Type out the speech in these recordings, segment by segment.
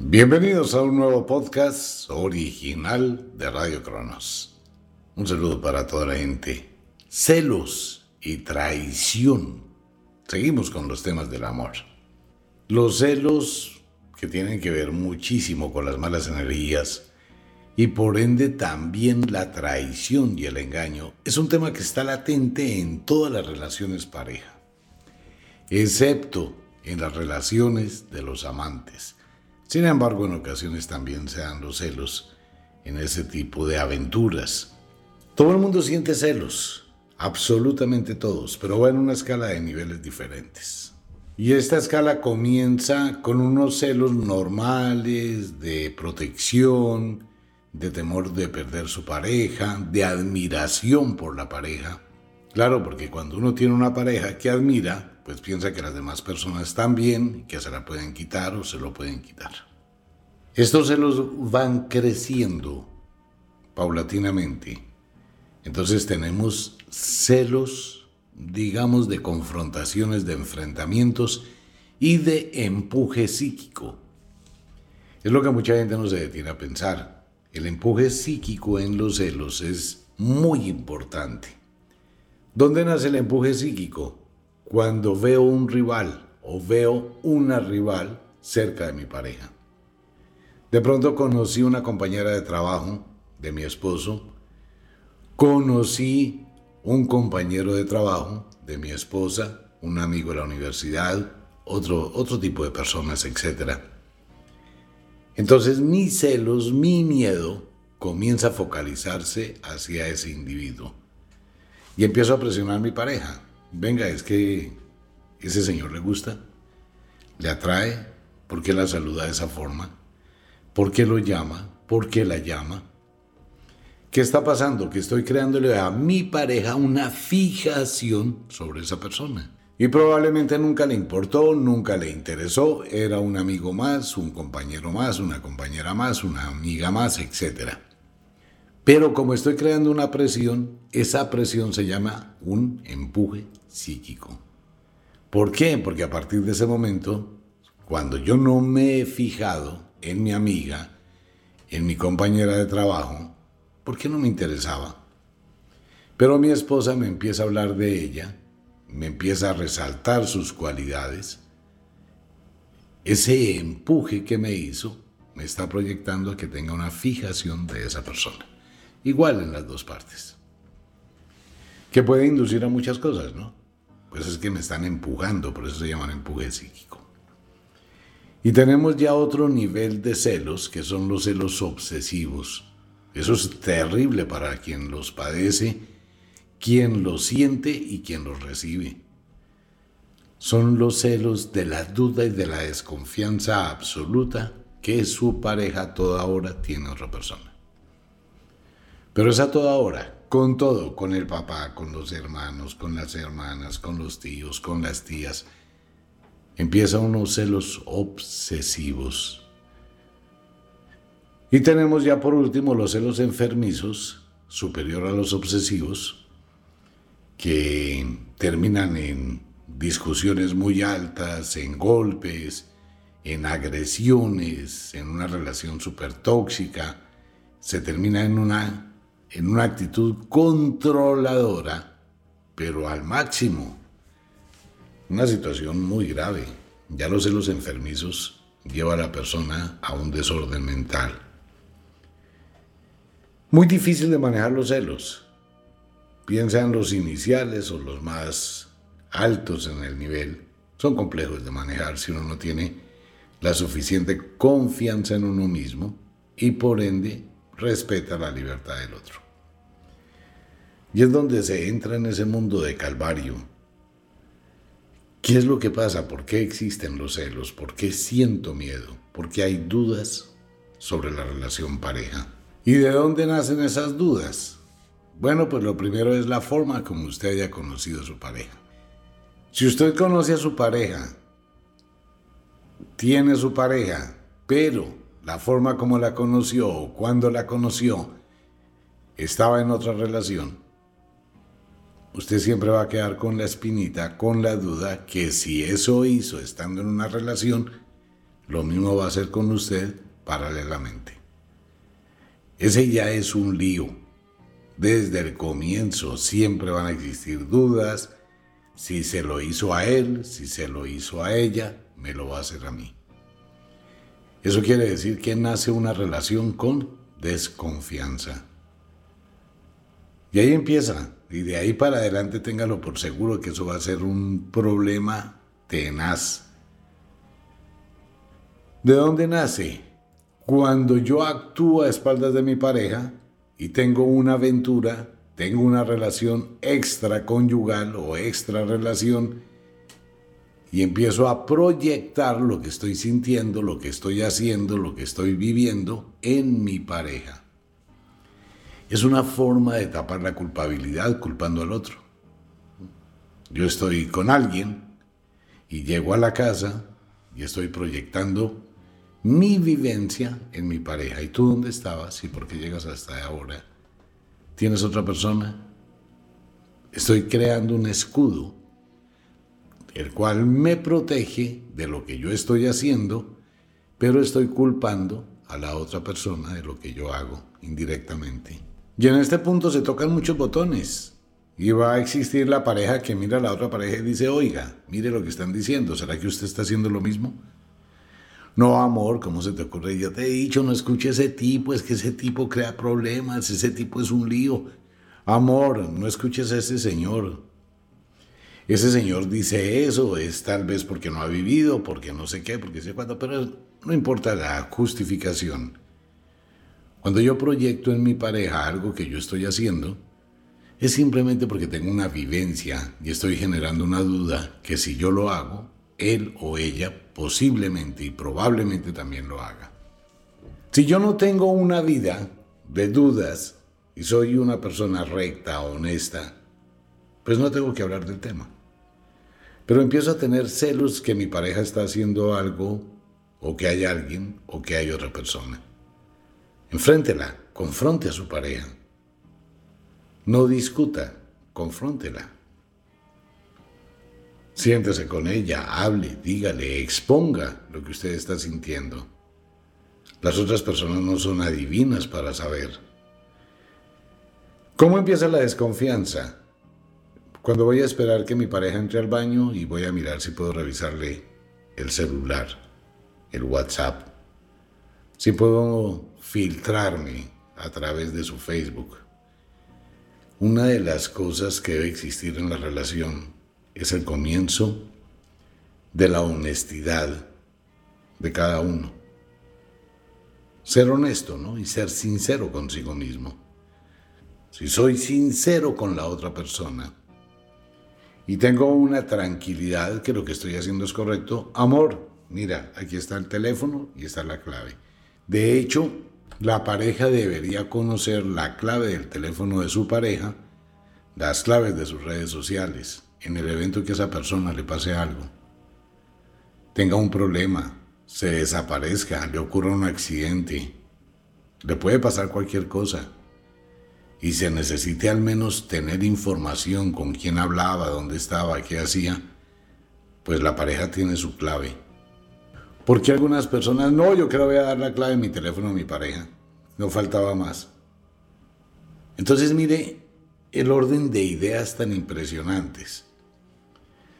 Bienvenidos a un nuevo podcast original de Radio Cronos. Un saludo para toda la gente. Celos y traición. Seguimos con los temas del amor. Los celos que tienen que ver muchísimo con las malas energías y por ende también la traición y el engaño es un tema que está latente en todas las relaciones pareja, excepto en las relaciones de los amantes sin embargo, en ocasiones también se dan los celos en ese tipo de aventuras. Todo el mundo siente celos, absolutamente todos, pero va en una escala de niveles diferentes. Y esta escala comienza con unos celos normales de protección, de temor de perder su pareja, de admiración por la pareja. Claro, porque cuando uno tiene una pareja que admira, pues piensa que las demás personas están bien, que se la pueden quitar o se lo pueden quitar. Estos celos van creciendo paulatinamente. Entonces tenemos celos, digamos, de confrontaciones, de enfrentamientos y de empuje psíquico. Es lo que mucha gente no se detiene a pensar. El empuje psíquico en los celos es muy importante. ¿Dónde nace el empuje psíquico? Cuando veo un rival o veo una rival cerca de mi pareja. De pronto conocí una compañera de trabajo de mi esposo, conocí un compañero de trabajo de mi esposa, un amigo de la universidad, otro, otro tipo de personas, etc. Entonces mis celos, mi miedo comienza a focalizarse hacia ese individuo. Y empiezo a presionar a mi pareja venga, es que ese señor le gusta, le atrae, ¿por qué la saluda de esa forma? ¿Por qué lo llama? ¿Por qué la llama? ¿Qué está pasando? Que estoy creándole a mi pareja una fijación sobre esa persona. Y probablemente nunca le importó, nunca le interesó, era un amigo más, un compañero más, una compañera más, una amiga más, etcétera. Pero como estoy creando una presión, esa presión se llama un empuje psíquico. ¿Por qué? Porque a partir de ese momento, cuando yo no me he fijado en mi amiga, en mi compañera de trabajo, ¿por qué no me interesaba? Pero mi esposa me empieza a hablar de ella, me empieza a resaltar sus cualidades. Ese empuje que me hizo me está proyectando a que tenga una fijación de esa persona igual en las dos partes. Que puede inducir a muchas cosas, ¿no? Pues es que me están empujando, por eso se llaman empuje psíquico. Y tenemos ya otro nivel de celos, que son los celos obsesivos. Eso es terrible para quien los padece, quien los siente y quien los recibe. Son los celos de la duda y de la desconfianza absoluta que su pareja toda hora tiene otra persona. Pero es a toda hora, con todo, con el papá, con los hermanos, con las hermanas, con los tíos, con las tías. Empieza unos celos obsesivos. Y tenemos ya por último los celos enfermizos, superior a los obsesivos, que terminan en discusiones muy altas, en golpes, en agresiones, en una relación súper tóxica, se termina en una en una actitud controladora, pero al máximo. Una situación muy grave. Ya los celos enfermizos lleva a la persona a un desorden mental. Muy difícil de manejar los celos. Piensa en los iniciales o los más altos en el nivel. Son complejos de manejar si uno no tiene la suficiente confianza en uno mismo y por ende respeta la libertad del otro. Y es donde se entra en ese mundo de calvario. ¿Qué es lo que pasa? ¿Por qué existen los celos? ¿Por qué siento miedo? ¿Por qué hay dudas sobre la relación pareja? ¿Y de dónde nacen esas dudas? Bueno, pues lo primero es la forma como usted haya conocido a su pareja. Si usted conoce a su pareja, tiene su pareja, pero la forma como la conoció o cuando la conoció estaba en otra relación, usted siempre va a quedar con la espinita, con la duda que si eso hizo estando en una relación, lo mismo va a hacer con usted paralelamente. Ese ya es un lío. Desde el comienzo siempre van a existir dudas. Si se lo hizo a él, si se lo hizo a ella, me lo va a hacer a mí. Eso quiere decir que nace una relación con desconfianza. Y ahí empieza, y de ahí para adelante téngalo por seguro que eso va a ser un problema tenaz. ¿De dónde nace? Cuando yo actúo a espaldas de mi pareja y tengo una aventura, tengo una relación extraconyugal o extra relación y empiezo a proyectar lo que estoy sintiendo, lo que estoy haciendo, lo que estoy viviendo en mi pareja. Es una forma de tapar la culpabilidad culpando al otro. Yo estoy con alguien y llego a la casa y estoy proyectando mi vivencia en mi pareja. ¿Y tú dónde estabas? ¿Y por qué llegas hasta ahora? ¿Tienes otra persona? Estoy creando un escudo el cual me protege de lo que yo estoy haciendo, pero estoy culpando a la otra persona de lo que yo hago indirectamente. Y en este punto se tocan muchos botones. Y va a existir la pareja que mira a la otra pareja y dice, oiga, mire lo que están diciendo, ¿será que usted está haciendo lo mismo? No, amor, ¿cómo se te ocurre? Yo te he dicho, no escuche ese tipo, es que ese tipo crea problemas, ese tipo es un lío. Amor, no escuches a ese señor, ese señor dice eso, es tal vez porque no ha vivido, porque no sé qué, porque sé cuándo, pero no importa la justificación. Cuando yo proyecto en mi pareja algo que yo estoy haciendo, es simplemente porque tengo una vivencia y estoy generando una duda que si yo lo hago, él o ella posiblemente y probablemente también lo haga. Si yo no tengo una vida de dudas y soy una persona recta, honesta, pues no tengo que hablar del tema. Pero empiezo a tener celos que mi pareja está haciendo algo, o que hay alguien, o que hay otra persona. Enfréntela, confronte a su pareja. No discuta, confróntela. Siéntese con ella, hable, dígale, exponga lo que usted está sintiendo. Las otras personas no son adivinas para saber. ¿Cómo empieza la desconfianza? Cuando voy a esperar que mi pareja entre al baño y voy a mirar si puedo revisarle el celular, el WhatsApp, si puedo filtrarme a través de su Facebook. Una de las cosas que debe existir en la relación es el comienzo de la honestidad de cada uno. Ser honesto, ¿no? Y ser sincero consigo mismo. Si soy sincero con la otra persona, y tengo una tranquilidad que lo que estoy haciendo es correcto. Amor, mira, aquí está el teléfono y está la clave. De hecho, la pareja debería conocer la clave del teléfono de su pareja, las claves de sus redes sociales, en el evento que a esa persona le pase algo. Tenga un problema, se desaparezca, le ocurra un accidente, le puede pasar cualquier cosa y se necesite al menos tener información con quién hablaba, dónde estaba, qué hacía, pues la pareja tiene su clave. Porque algunas personas, no, yo quiero voy a dar la clave de mi teléfono a mi pareja. No faltaba más. Entonces mire el orden de ideas tan impresionantes.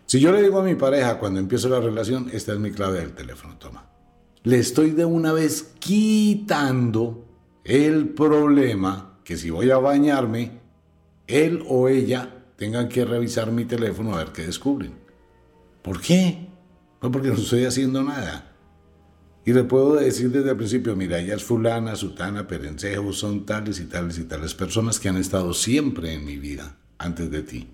Si yo le digo a mi pareja cuando empiezo la relación, esta es mi clave del teléfono, toma. le estoy de una vez quitando el problema que si voy a bañarme, él o ella tengan que revisar mi teléfono a ver qué descubren. ¿Por qué? No porque no estoy haciendo nada. Y le puedo decir desde el principio, mira, ella es fulana, sutana, perencejo, son tales y tales y tales personas que han estado siempre en mi vida antes de ti.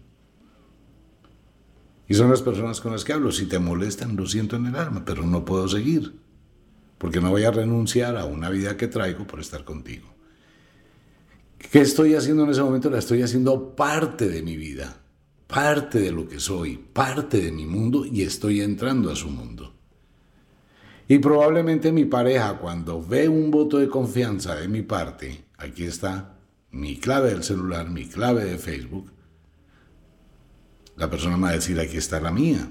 Y son las personas con las que hablo. Si te molestan, lo siento en el alma, pero no puedo seguir. Porque no voy a renunciar a una vida que traigo por estar contigo. ¿Qué estoy haciendo en ese momento? La estoy haciendo parte de mi vida, parte de lo que soy, parte de mi mundo y estoy entrando a su mundo. Y probablemente mi pareja, cuando ve un voto de confianza de mi parte, aquí está mi clave del celular, mi clave de Facebook, la persona me va a decir, aquí está la mía.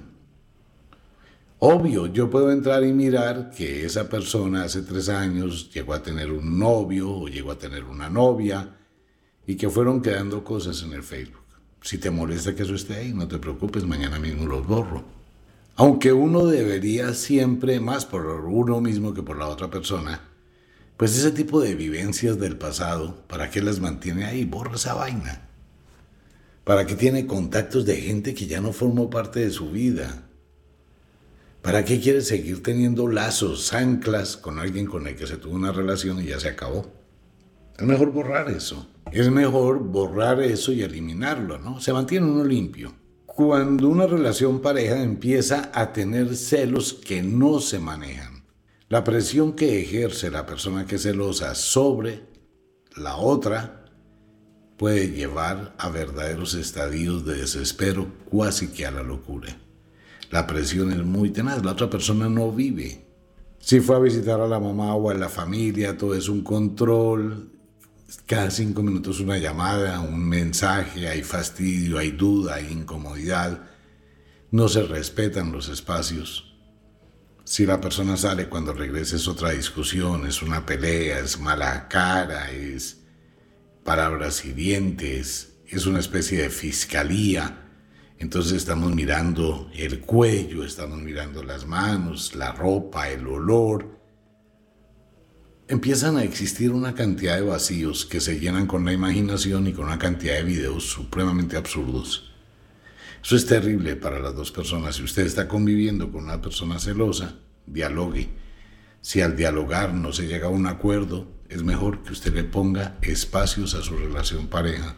Obvio, yo puedo entrar y mirar que esa persona hace tres años llegó a tener un novio o llegó a tener una novia y que fueron quedando cosas en el Facebook. Si te molesta que eso esté ahí, no te preocupes, mañana mismo los borro. Aunque uno debería siempre, más por uno mismo que por la otra persona, pues ese tipo de vivencias del pasado, ¿para qué las mantiene ahí? Borra esa vaina. ¿Para qué tiene contactos de gente que ya no formó parte de su vida? ¿Para qué quiere seguir teniendo lazos, anclas con alguien con el que se tuvo una relación y ya se acabó? Es mejor borrar eso. Es mejor borrar eso y eliminarlo, ¿no? Se mantiene uno limpio. Cuando una relación pareja empieza a tener celos que no se manejan, la presión que ejerce la persona que es celosa sobre la otra puede llevar a verdaderos estadios de desespero, casi que a la locura. La presión es muy tenaz, la otra persona no vive. Si fue a visitar a la mamá o a la familia, todo es un control, cada cinco minutos una llamada, un mensaje, hay fastidio, hay duda, hay incomodidad, no se respetan los espacios. Si la persona sale cuando regresa es otra discusión, es una pelea, es mala cara, es palabras hirientes, es una especie de fiscalía. Entonces estamos mirando el cuello, estamos mirando las manos, la ropa, el olor, empiezan a existir una cantidad de vacíos que se llenan con la imaginación y con una cantidad de videos supremamente absurdos. Eso es terrible para las dos personas. Si usted está conviviendo con una persona celosa, dialogue. Si al dialogar no se llega a un acuerdo, es mejor que usted le ponga espacios a su relación pareja.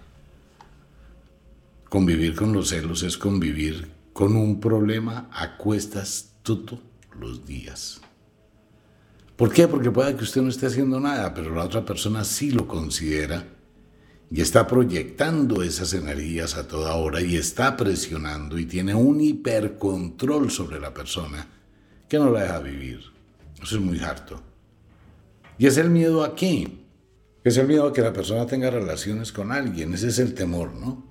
Convivir con los celos es convivir con un problema a cuestas todos los días. ¿Por qué? Porque puede que usted no esté haciendo nada, pero la otra persona sí lo considera y está proyectando esas energías a toda hora y está presionando y tiene un hipercontrol sobre la persona que no la deja vivir. Eso es muy harto. Y es el miedo a qué? Es el miedo a que la persona tenga relaciones con alguien. Ese es el temor, ¿no?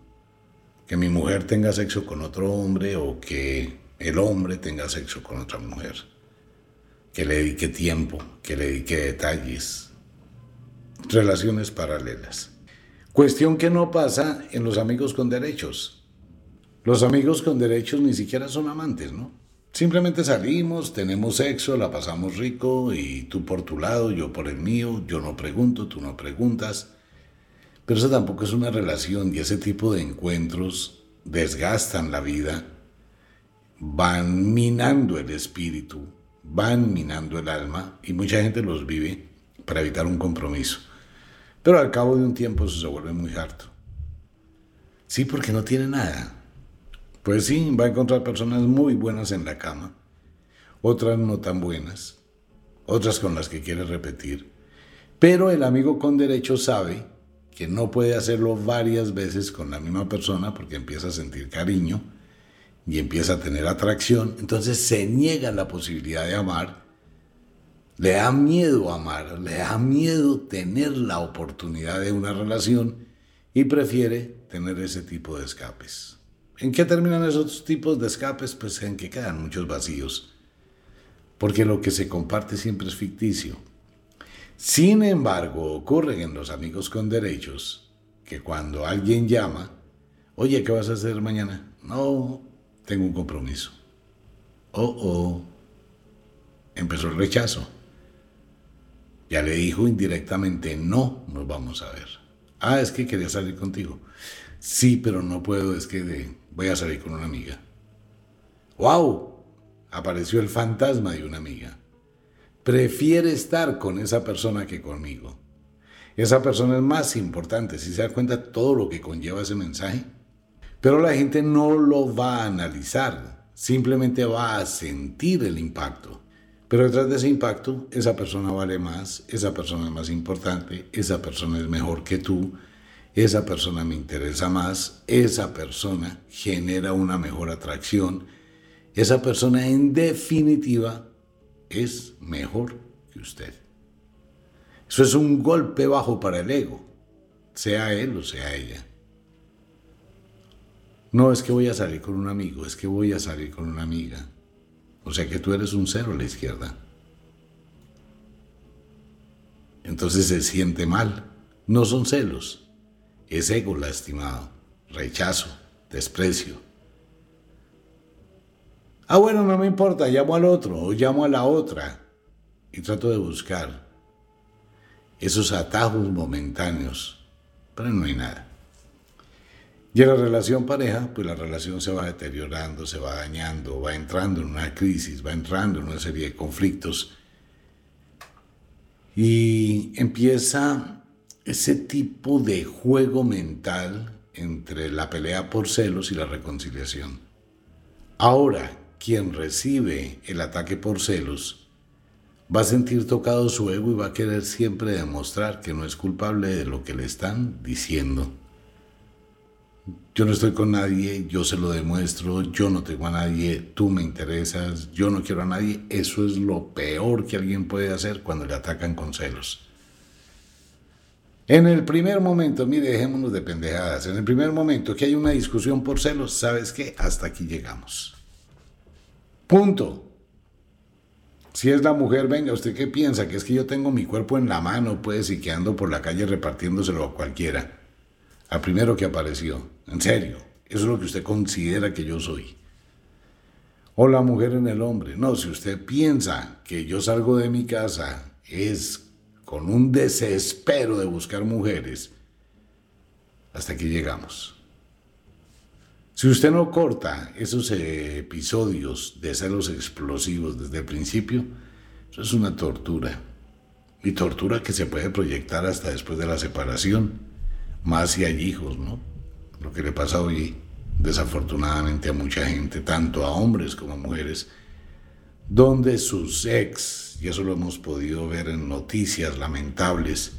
Que mi mujer tenga sexo con otro hombre o que el hombre tenga sexo con otra mujer que le dedique tiempo, que le dedique detalles, relaciones paralelas. Cuestión que no pasa en los amigos con derechos. Los amigos con derechos ni siquiera son amantes, ¿no? Simplemente salimos, tenemos sexo, la pasamos rico y tú por tu lado, yo por el mío, yo no pregunto, tú no preguntas. Pero eso tampoco es una relación y ese tipo de encuentros desgastan la vida, van minando el espíritu, van minando el alma y mucha gente los vive para evitar un compromiso. Pero al cabo de un tiempo se vuelve muy harto. Sí, porque no tiene nada. Pues sí, va a encontrar personas muy buenas en la cama, otras no tan buenas, otras con las que quiere repetir. Pero el amigo con derecho sabe que no puede hacerlo varias veces con la misma persona porque empieza a sentir cariño y empieza a tener atracción, entonces se niega la posibilidad de amar, le da miedo amar, le da miedo tener la oportunidad de una relación y prefiere tener ese tipo de escapes. ¿En qué terminan esos tipos de escapes? Pues en que quedan muchos vacíos, porque lo que se comparte siempre es ficticio. Sin embargo, ocurren en los amigos con derechos que cuando alguien llama, oye, ¿qué vas a hacer mañana? No, tengo un compromiso. Oh, oh, empezó el rechazo. Ya le dijo indirectamente, no nos vamos a ver. Ah, es que quería salir contigo. Sí, pero no puedo, es que voy a salir con una amiga. ¡Wow! Apareció el fantasma de una amiga. Prefiere estar con esa persona que conmigo. Esa persona es más importante, si se da cuenta todo lo que conlleva ese mensaje. Pero la gente no lo va a analizar, simplemente va a sentir el impacto. Pero detrás de ese impacto, esa persona vale más, esa persona es más importante, esa persona es mejor que tú, esa persona me interesa más, esa persona genera una mejor atracción, esa persona en definitiva es mejor que usted. Eso es un golpe bajo para el ego, sea él o sea ella. No es que voy a salir con un amigo, es que voy a salir con una amiga. O sea que tú eres un cero a la izquierda. Entonces se siente mal. No son celos, es ego lastimado, rechazo, desprecio. Ah, bueno, no me importa, llamo al otro o llamo a la otra y trato de buscar esos atajos momentáneos, pero no hay nada. Y en la relación pareja, pues la relación se va deteriorando, se va dañando, va entrando en una crisis, va entrando en una serie de conflictos. Y empieza ese tipo de juego mental entre la pelea por celos y la reconciliación. Ahora, quien recibe el ataque por celos va a sentir tocado su ego y va a querer siempre demostrar que no es culpable de lo que le están diciendo. Yo no estoy con nadie, yo se lo demuestro, yo no tengo a nadie, tú me interesas, yo no quiero a nadie. Eso es lo peor que alguien puede hacer cuando le atacan con celos. En el primer momento, mire, dejémonos de pendejadas, en el primer momento que hay una discusión por celos, ¿sabes qué? Hasta aquí llegamos. Punto. Si es la mujer, venga, ¿usted qué piensa? Que es que yo tengo mi cuerpo en la mano, pues, y que ando por la calle repartiéndoselo a cualquiera. Al primero que apareció. En serio, eso es lo que usted considera que yo soy. O la mujer en el hombre. No, si usted piensa que yo salgo de mi casa es con un desespero de buscar mujeres, hasta aquí llegamos. Si usted no corta esos episodios de celos explosivos desde el principio, eso es una tortura. Y tortura que se puede proyectar hasta después de la separación, más si hay hijos, ¿no? Lo que le pasa hoy desafortunadamente a mucha gente, tanto a hombres como a mujeres, donde sus ex, y eso lo hemos podido ver en noticias lamentables,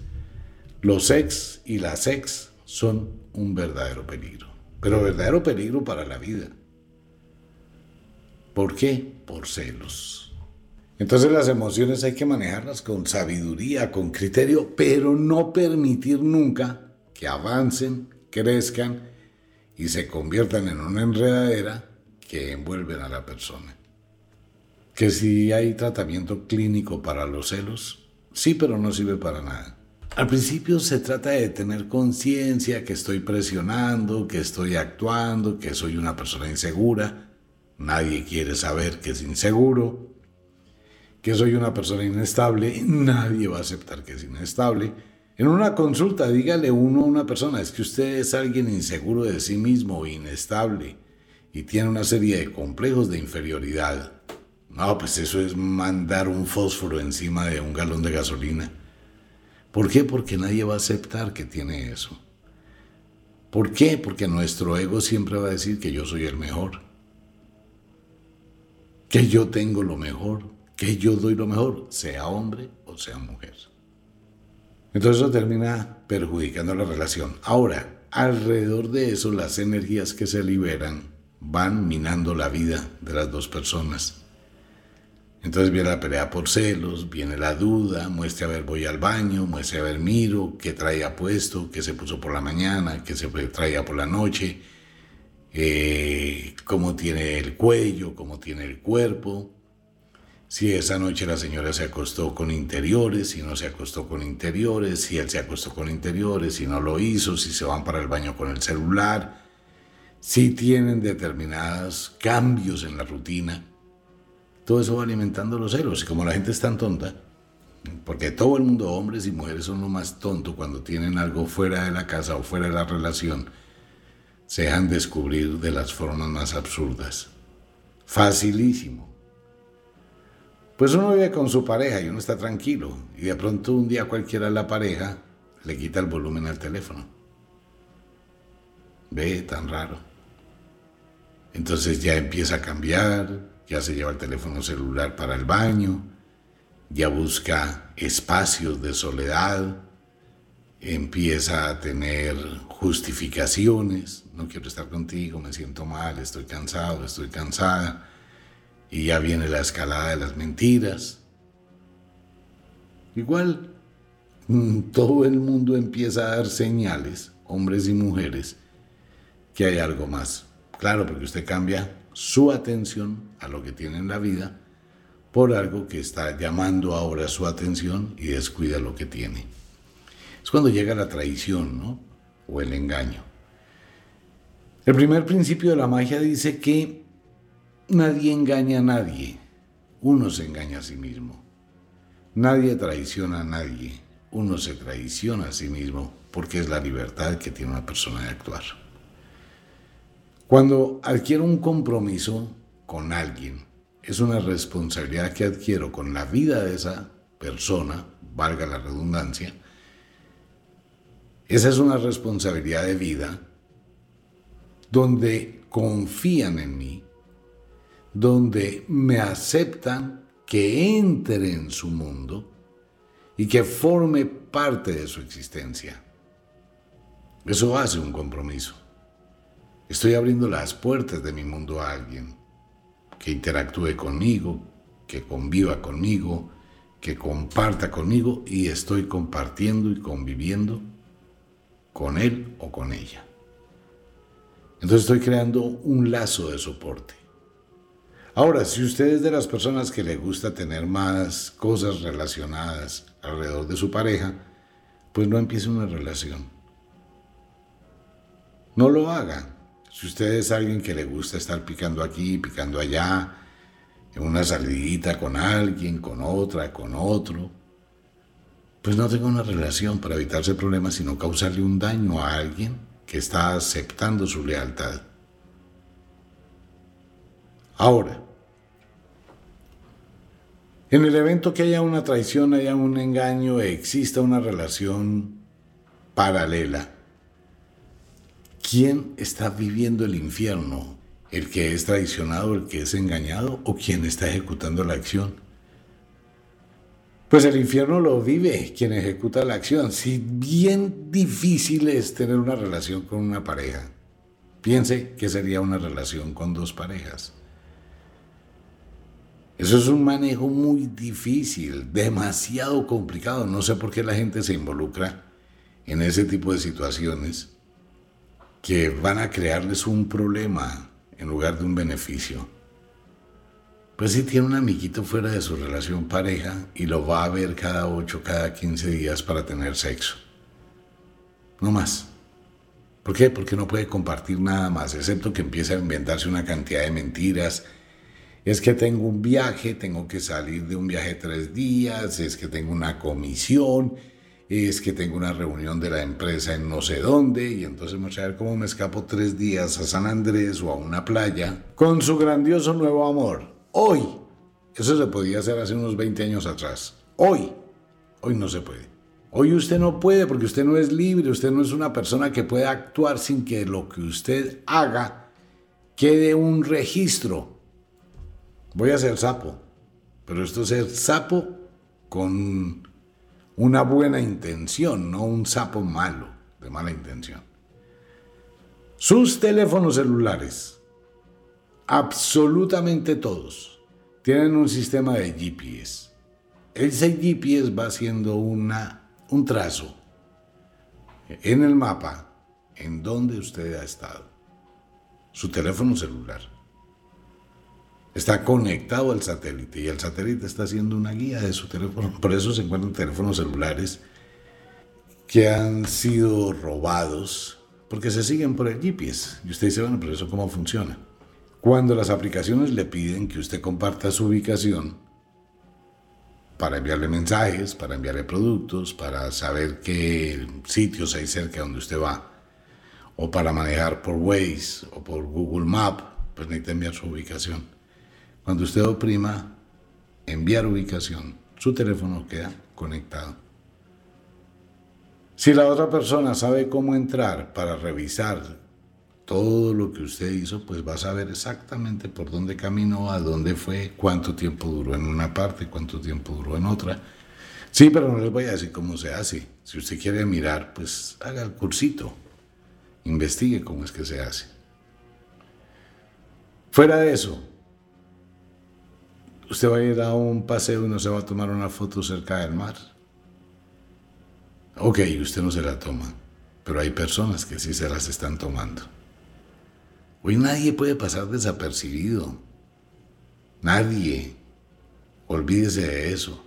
los ex y las ex son un verdadero peligro pero verdadero peligro para la vida. ¿Por qué? Por celos. Entonces las emociones hay que manejarlas con sabiduría, con criterio, pero no permitir nunca que avancen, crezcan y se conviertan en una enredadera que envuelven a la persona. Que si hay tratamiento clínico para los celos, sí, pero no sirve para nada. Al principio se trata de tener conciencia que estoy presionando, que estoy actuando, que soy una persona insegura. Nadie quiere saber que es inseguro, que soy una persona inestable. Nadie va a aceptar que es inestable. En una consulta, dígale uno a una persona, es que usted es alguien inseguro de sí mismo, inestable, y tiene una serie de complejos de inferioridad. No, pues eso es mandar un fósforo encima de un galón de gasolina. ¿Por qué? Porque nadie va a aceptar que tiene eso. ¿Por qué? Porque nuestro ego siempre va a decir que yo soy el mejor, que yo tengo lo mejor, que yo doy lo mejor, sea hombre o sea mujer. Entonces eso termina perjudicando la relación. Ahora, alrededor de eso, las energías que se liberan van minando la vida de las dos personas. Entonces viene la pelea por celos, viene la duda, muestre a ver voy al baño, muestre a ver miro, qué traía puesto, qué se puso por la mañana, qué se traía por la noche, eh, cómo tiene el cuello, cómo tiene el cuerpo, si esa noche la señora se acostó con interiores, si no se acostó con interiores, si él se acostó con interiores, si no lo hizo, si se van para el baño con el celular, si tienen determinados cambios en la rutina todo eso va alimentando los celos. Y como la gente es tan tonta, porque todo el mundo, hombres y mujeres, son lo más tonto cuando tienen algo fuera de la casa o fuera de la relación. Se dejan descubrir de las formas más absurdas. Facilísimo. Pues uno vive con su pareja y uno está tranquilo y de pronto un día cualquiera de la pareja le quita el volumen al teléfono. Ve, tan raro. Entonces ya empieza a cambiar, ya se lleva el teléfono celular para el baño, ya busca espacios de soledad, empieza a tener justificaciones, no quiero estar contigo, me siento mal, estoy cansado, estoy cansada, y ya viene la escalada de las mentiras. Igual, mm, todo el mundo empieza a dar señales, hombres y mujeres, que hay algo más. Claro, porque usted cambia su atención a lo que tiene en la vida por algo que está llamando ahora su atención y descuida lo que tiene. Es cuando llega la traición, ¿no? O el engaño. El primer principio de la magia dice que nadie engaña a nadie, uno se engaña a sí mismo. Nadie traiciona a nadie, uno se traiciona a sí mismo porque es la libertad que tiene una persona de actuar. Cuando adquiero un compromiso con alguien, es una responsabilidad que adquiero con la vida de esa persona, valga la redundancia. Esa es una responsabilidad de vida donde confían en mí, donde me aceptan que entre en su mundo y que forme parte de su existencia. Eso hace un compromiso. Estoy abriendo las puertas de mi mundo a alguien que interactúe conmigo, que conviva conmigo, que comparta conmigo y estoy compartiendo y conviviendo con él o con ella. Entonces estoy creando un lazo de soporte. Ahora, si usted es de las personas que le gusta tener más cosas relacionadas alrededor de su pareja, pues no empiece una relación. No lo haga. Si usted es alguien que le gusta estar picando aquí, picando allá, en una salidita con alguien, con otra, con otro, pues no tenga una relación para evitarse problemas, sino causarle un daño a alguien que está aceptando su lealtad. Ahora, en el evento que haya una traición, haya un engaño, exista una relación paralela, ¿Quién está viviendo el infierno? ¿El que es traicionado, el que es engañado o quien está ejecutando la acción? Pues el infierno lo vive quien ejecuta la acción. Si bien difícil es tener una relación con una pareja, piense que sería una relación con dos parejas. Eso es un manejo muy difícil, demasiado complicado. No sé por qué la gente se involucra en ese tipo de situaciones que van a crearles un problema en lugar de un beneficio. Pues si tiene un amiguito fuera de su relación pareja y lo va a ver cada 8, cada 15 días para tener sexo. No más. ¿Por qué? Porque no puede compartir nada más, excepto que empiece a inventarse una cantidad de mentiras. Es que tengo un viaje, tengo que salir de un viaje tres días, es que tengo una comisión, es que tengo una reunión de la empresa en no sé dónde y entonces vamos a ver cómo me escapo tres días a San Andrés o a una playa con su grandioso nuevo amor. Hoy, eso se podía hacer hace unos 20 años atrás. Hoy, hoy no se puede. Hoy usted no puede porque usted no es libre, usted no es una persona que pueda actuar sin que lo que usted haga quede un registro. Voy a ser sapo, pero esto es ser sapo con una buena intención, no un sapo malo, de mala intención. Sus teléfonos celulares, absolutamente todos, tienen un sistema de GPS. Ese GPS va haciendo un trazo en el mapa en donde usted ha estado. Su teléfono celular está conectado al satélite y el satélite está haciendo una guía de su teléfono. Por eso se encuentran teléfonos celulares que han sido robados porque se siguen por el GPS. Y usted dice, bueno, pero eso cómo funciona. Cuando las aplicaciones le piden que usted comparta su ubicación, para enviarle mensajes, para enviarle productos, para saber qué sitios hay cerca donde usted va, o para manejar por Waze o por Google Map, pues necesita enviar su ubicación. Cuando usted oprima enviar ubicación, su teléfono queda conectado. Si la otra persona sabe cómo entrar para revisar todo lo que usted hizo, pues va a saber exactamente por dónde caminó, a dónde fue, cuánto tiempo duró en una parte, cuánto tiempo duró en otra. Sí, pero no les voy a decir cómo se hace. Si usted quiere mirar, pues haga el cursito, investigue cómo es que se hace. Fuera de eso, usted va a ir a un paseo y no se va a tomar una foto cerca del mar. Ok, usted no se la toma, pero hay personas que sí se las están tomando. Hoy nadie puede pasar desapercibido. Nadie. Olvídese de eso.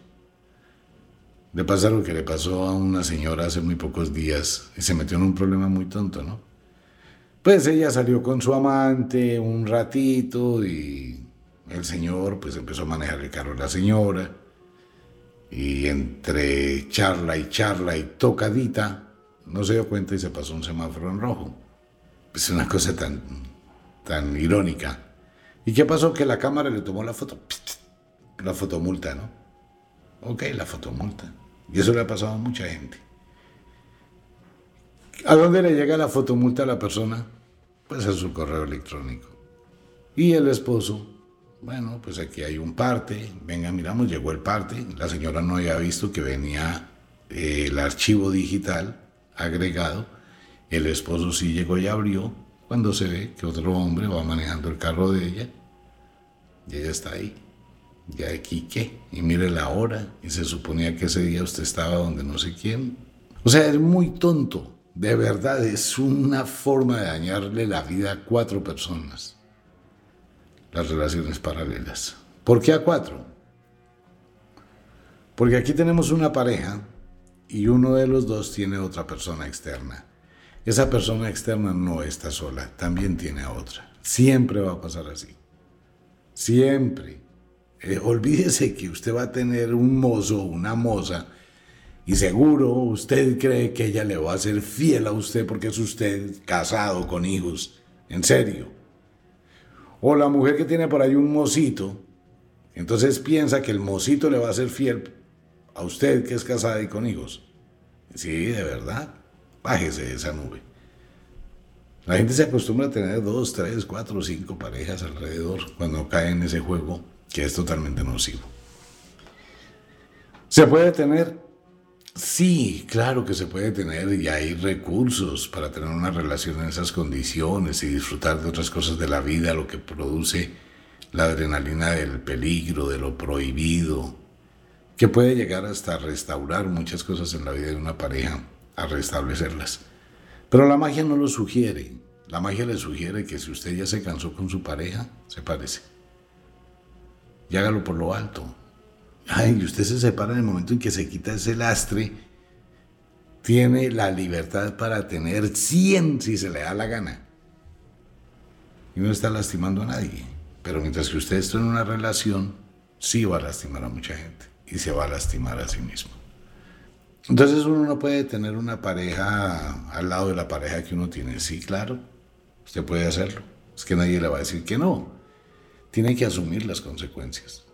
Le pasa lo que le pasó a una señora hace muy pocos días y se metió en un problema muy tonto, ¿no? Pues ella salió con su amante un ratito y el señor pues empezó a manejar el carro de la señora y entre charla y charla y tocadita no se dio cuenta y se pasó un semáforo en rojo. Es una cosa tan tan irónica. ¿Y qué pasó? Que la cámara le tomó la foto. La fotomulta, ¿no? Ok, la fotomulta. Y eso le ha pasado a mucha gente. ¿A dónde le llega la fotomulta a la persona? Pues a su correo electrónico. Y el esposo, bueno, pues aquí hay un parte. Venga, miramos, llegó el parte. La señora no había visto que venía eh, el archivo digital agregado. El esposo sí llegó y abrió cuando se ve que otro hombre va manejando el carro de ella y ella está ahí. ¿Ya aquí qué? Y mire la hora y se suponía que ese día usted estaba donde no sé quién. O sea, es muy tonto. De verdad, es una forma de dañarle la vida a cuatro personas. Las relaciones paralelas. ¿Por qué a cuatro? Porque aquí tenemos una pareja y uno de los dos tiene otra persona externa. Esa persona externa no está sola, también tiene a otra. Siempre va a pasar así. Siempre. Eh, olvídese que usted va a tener un mozo una moza y seguro usted cree que ella le va a ser fiel a usted porque es usted casado con hijos. En serio. O la mujer que tiene por ahí un mocito, entonces piensa que el mocito le va a ser fiel a usted que es casada y con hijos. Sí, de verdad. Bájese de esa nube. La gente se acostumbra a tener dos, tres, cuatro, cinco parejas alrededor cuando cae en ese juego que es totalmente nocivo. ¿Se puede tener? Sí, claro que se puede tener y hay recursos para tener una relación en esas condiciones y disfrutar de otras cosas de la vida, lo que produce la adrenalina del peligro, de lo prohibido, que puede llegar hasta restaurar muchas cosas en la vida de una pareja a restablecerlas. Pero la magia no lo sugiere. La magia le sugiere que si usted ya se cansó con su pareja, se parece. Y hágalo por lo alto. Ay, y usted se separa en el momento en que se quita ese lastre. Tiene la libertad para tener 100 si se le da la gana. Y no está lastimando a nadie. Pero mientras que usted esté en una relación, sí va a lastimar a mucha gente. Y se va a lastimar a sí mismo. Entonces uno no puede tener una pareja al lado de la pareja que uno tiene. Sí, claro, usted puede hacerlo. Es que nadie le va a decir que no. Tiene que asumir las consecuencias.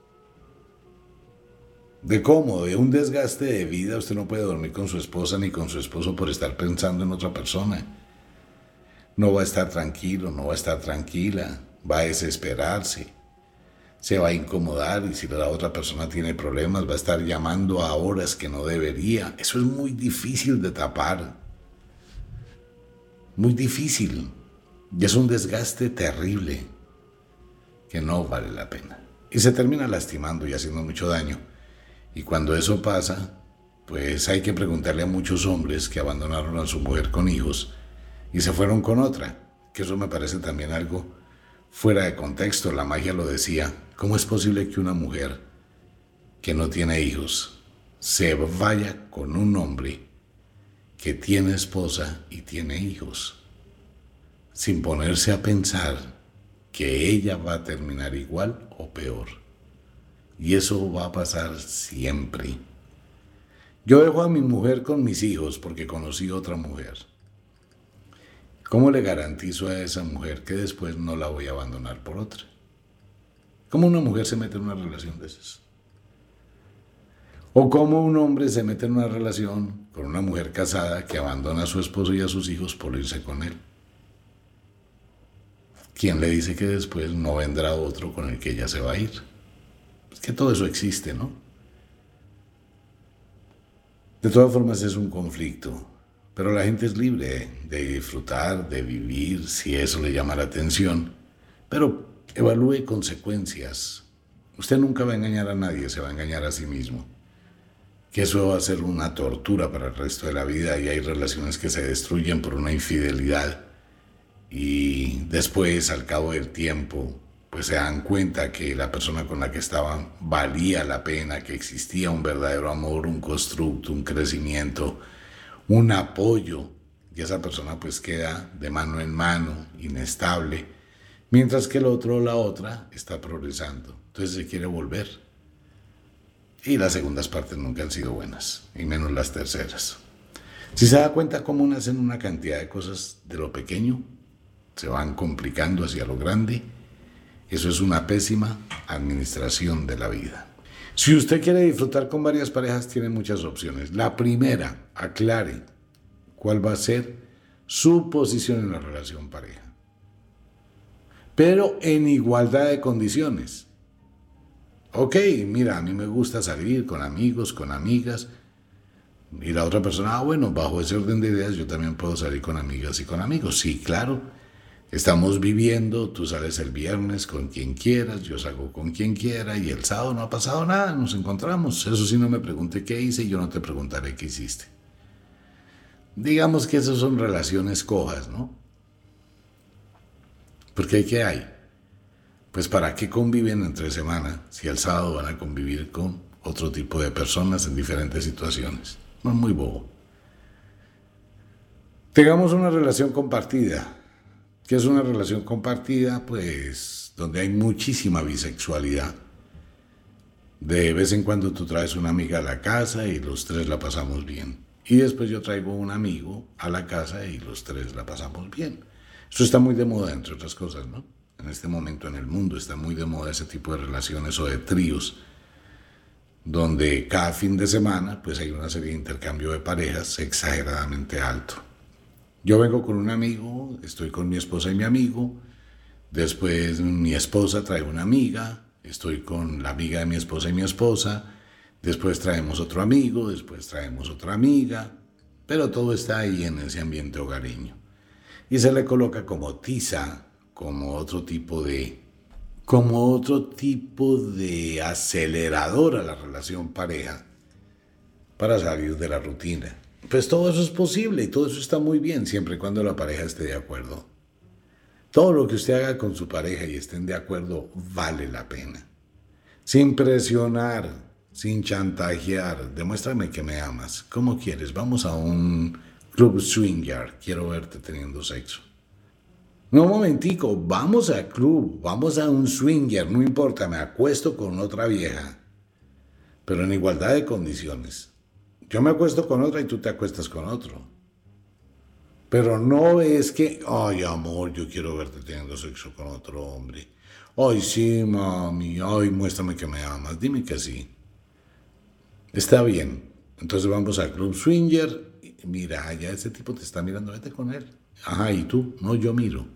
De cómo, de un desgaste de vida, usted no puede dormir con su esposa ni con su esposo por estar pensando en otra persona. No va a estar tranquilo, no va a estar tranquila, va a desesperarse se va a incomodar y si la otra persona tiene problemas va a estar llamando a horas que no debería. Eso es muy difícil de tapar. Muy difícil. Y es un desgaste terrible que no vale la pena. Y se termina lastimando y haciendo mucho daño. Y cuando eso pasa, pues hay que preguntarle a muchos hombres que abandonaron a su mujer con hijos y se fueron con otra. Que eso me parece también algo fuera de contexto. La magia lo decía ¿Cómo es posible que una mujer que no tiene hijos se vaya con un hombre que tiene esposa y tiene hijos, sin ponerse a pensar que ella va a terminar igual o peor? Y eso va a pasar siempre. Yo dejo a mi mujer con mis hijos porque conocí otra mujer. ¿Cómo le garantizo a esa mujer que después no la voy a abandonar por otra? ¿Cómo una mujer se mete en una relación de esas? ¿O cómo un hombre se mete en una relación con una mujer casada que abandona a su esposo y a sus hijos por irse con él? ¿Quién le dice que después no vendrá otro con el que ella se va a ir? Es que todo eso existe, ¿no? De todas formas es un conflicto, pero la gente es libre de disfrutar, de vivir, si eso le llama la atención, pero evalúe consecuencias. Usted nunca va a engañar a nadie, se va a engañar a sí mismo que eso va a ser una tortura para el resto de la vida y hay relaciones que se destruyen por una infidelidad y después al cabo del tiempo pues se dan cuenta que la persona con la que estaban valía la pena, que existía un verdadero amor, un constructo, un crecimiento, un apoyo y esa persona pues queda de mano en mano, inestable, mientras que el otro o la otra está progresando. Entonces se quiere volver. Y las segundas partes nunca han sido buenas, y menos las terceras. Si se da cuenta cómo nacen una cantidad de cosas de lo pequeño, se van complicando hacia lo grande, eso es una pésima administración de la vida. Si usted quiere disfrutar con varias parejas, tiene muchas opciones. La primera, aclare cuál va a ser su posición en la relación pareja. Pero en igualdad de condiciones. Ok, mira, a mí me gusta salir con amigos, con amigas. Y la otra persona, ah, bueno, bajo ese orden de ideas yo también puedo salir con amigas y con amigos. Sí, claro. Estamos viviendo, tú sales el viernes con quien quieras, yo salgo con quien quiera y el sábado no ha pasado nada, nos encontramos. Eso sí, no me pregunte qué hice yo no te preguntaré qué hiciste. Digamos que esas son relaciones cojas, ¿no? Porque ¿qué hay? pues ¿para qué conviven entre semana si el sábado van a convivir con otro tipo de personas en diferentes situaciones? No es muy bobo. Tengamos una relación compartida. ¿Qué es una relación compartida? Pues donde hay muchísima bisexualidad. De vez en cuando tú traes una amiga a la casa y los tres la pasamos bien. Y después yo traigo un amigo a la casa y los tres la pasamos bien. Eso está muy de moda, entre otras cosas, ¿no? en este momento en el mundo. Está muy de moda ese tipo de relaciones o de tríos, donde cada fin de semana pues hay una serie de intercambio de parejas exageradamente alto. Yo vengo con un amigo, estoy con mi esposa y mi amigo, después mi esposa trae una amiga, estoy con la amiga de mi esposa y mi esposa, después traemos otro amigo, después traemos otra amiga, pero todo está ahí en ese ambiente hogareño. Y se le coloca como tiza como otro tipo de como otro tipo de acelerador a la relación pareja para salir de la rutina. Pues todo eso es posible y todo eso está muy bien siempre y cuando la pareja esté de acuerdo. Todo lo que usted haga con su pareja y estén de acuerdo vale la pena. Sin presionar, sin chantajear, demuéstrame que me amas. ¿Cómo quieres? Vamos a un club swinger. Quiero verte teniendo sexo. No, un momentico, vamos al club, vamos a un swinger, no importa, me acuesto con otra vieja, pero en igualdad de condiciones. Yo me acuesto con otra y tú te acuestas con otro. Pero no es que, ay amor, yo quiero verte teniendo sexo con otro hombre. Ay sí, mami, ay, muéstrame que me amas, dime que sí. Está bien, entonces vamos al club swinger. Mira, ya ese tipo te está mirando, vete con él. Ajá, ¿y tú? No, yo miro.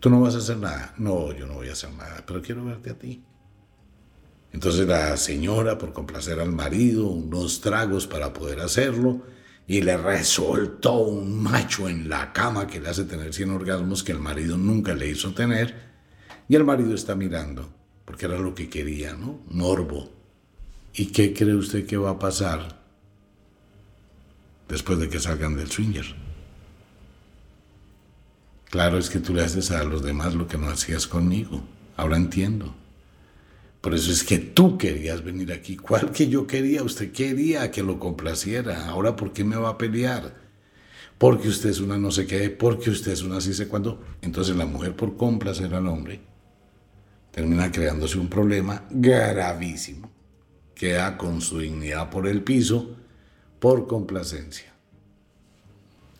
Tú no vas a hacer nada. No, yo no voy a hacer nada, pero quiero verte a ti. Entonces la señora, por complacer al marido, unos tragos para poder hacerlo, y le resoltó un macho en la cama que le hace tener 100 orgasmos que el marido nunca le hizo tener, y el marido está mirando, porque era lo que quería, ¿no? Morbo. ¿Y qué cree usted que va a pasar después de que salgan del swinger? Claro, es que tú le haces a los demás lo que no hacías conmigo. Ahora entiendo. Por eso es que tú querías venir aquí. ¿Cuál que yo quería? Usted quería que lo complaciera. Ahora, ¿por qué me va a pelear? Porque usted es una no sé qué, porque usted es una así sé cuándo. Entonces la mujer por complacer al hombre termina creándose un problema gravísimo. Queda con su dignidad por el piso por complacencia.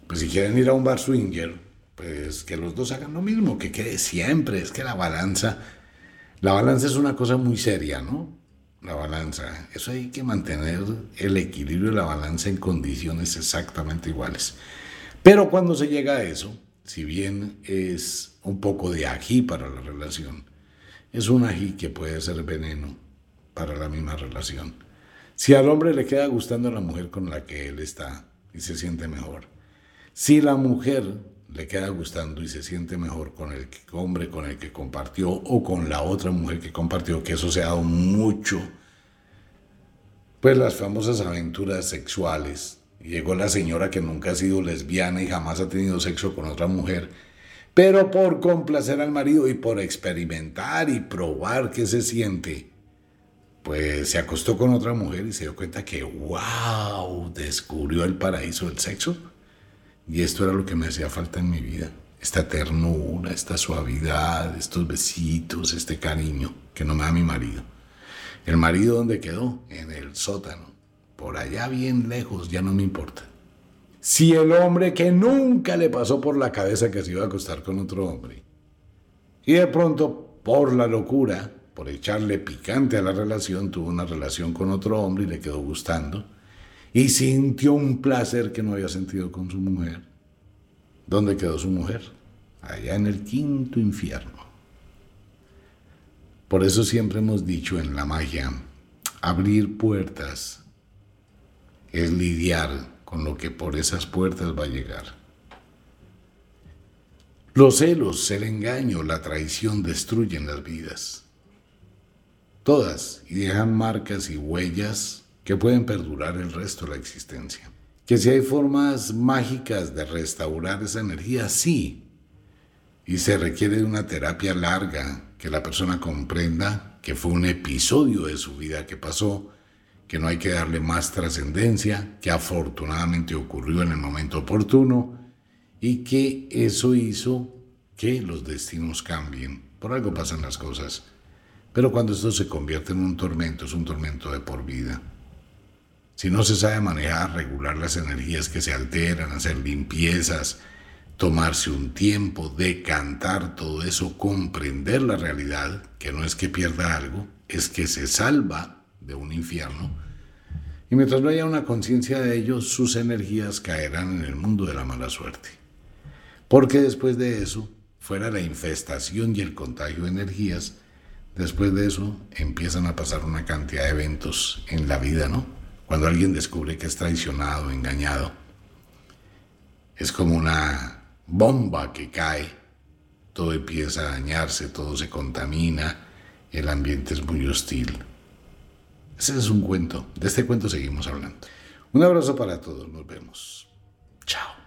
Pues si quieren ir a un bar swinger, pues que los dos hagan lo mismo, que quede siempre. Es que la balanza, la balanza es una cosa muy seria, ¿no? La balanza, eso hay que mantener el equilibrio de la balanza en condiciones exactamente iguales. Pero cuando se llega a eso, si bien es un poco de ají para la relación, es un ají que puede ser veneno para la misma relación. Si al hombre le queda gustando la mujer con la que él está y se siente mejor, si la mujer le queda gustando y se siente mejor con el hombre con el que compartió o con la otra mujer que compartió, que eso se ha dado mucho, pues las famosas aventuras sexuales. Llegó la señora que nunca ha sido lesbiana y jamás ha tenido sexo con otra mujer, pero por complacer al marido y por experimentar y probar qué se siente, pues se acostó con otra mujer y se dio cuenta que, wow, descubrió el paraíso del sexo. Y esto era lo que me hacía falta en mi vida. Esta ternura, esta suavidad, estos besitos, este cariño que no me da mi marido. El marido dónde quedó? En el sótano. Por allá bien lejos, ya no me importa. Si el hombre que nunca le pasó por la cabeza que se iba a acostar con otro hombre, y de pronto, por la locura, por echarle picante a la relación, tuvo una relación con otro hombre y le quedó gustando, y sintió un placer que no había sentido con su mujer. ¿Dónde quedó su mujer? Allá en el quinto infierno. Por eso siempre hemos dicho en la magia, abrir puertas es lidiar con lo que por esas puertas va a llegar. Los celos, el engaño, la traición destruyen las vidas. Todas y dejan marcas y huellas que pueden perdurar el resto de la existencia. Que si hay formas mágicas de restaurar esa energía, sí. Y se requiere de una terapia larga, que la persona comprenda que fue un episodio de su vida que pasó, que no hay que darle más trascendencia, que afortunadamente ocurrió en el momento oportuno y que eso hizo que los destinos cambien. Por algo pasan las cosas. Pero cuando esto se convierte en un tormento, es un tormento de por vida. Si no se sabe manejar, regular las energías que se alteran, hacer limpiezas, tomarse un tiempo, decantar todo eso, comprender la realidad, que no es que pierda algo, es que se salva de un infierno. Y mientras no haya una conciencia de ello, sus energías caerán en el mundo de la mala suerte. Porque después de eso, fuera la infestación y el contagio de energías, después de eso empiezan a pasar una cantidad de eventos en la vida, ¿no? Cuando alguien descubre que es traicionado, engañado, es como una bomba que cae, todo empieza a dañarse, todo se contamina, el ambiente es muy hostil. Ese es un cuento, de este cuento seguimos hablando. Un abrazo para todos, nos vemos. Chao.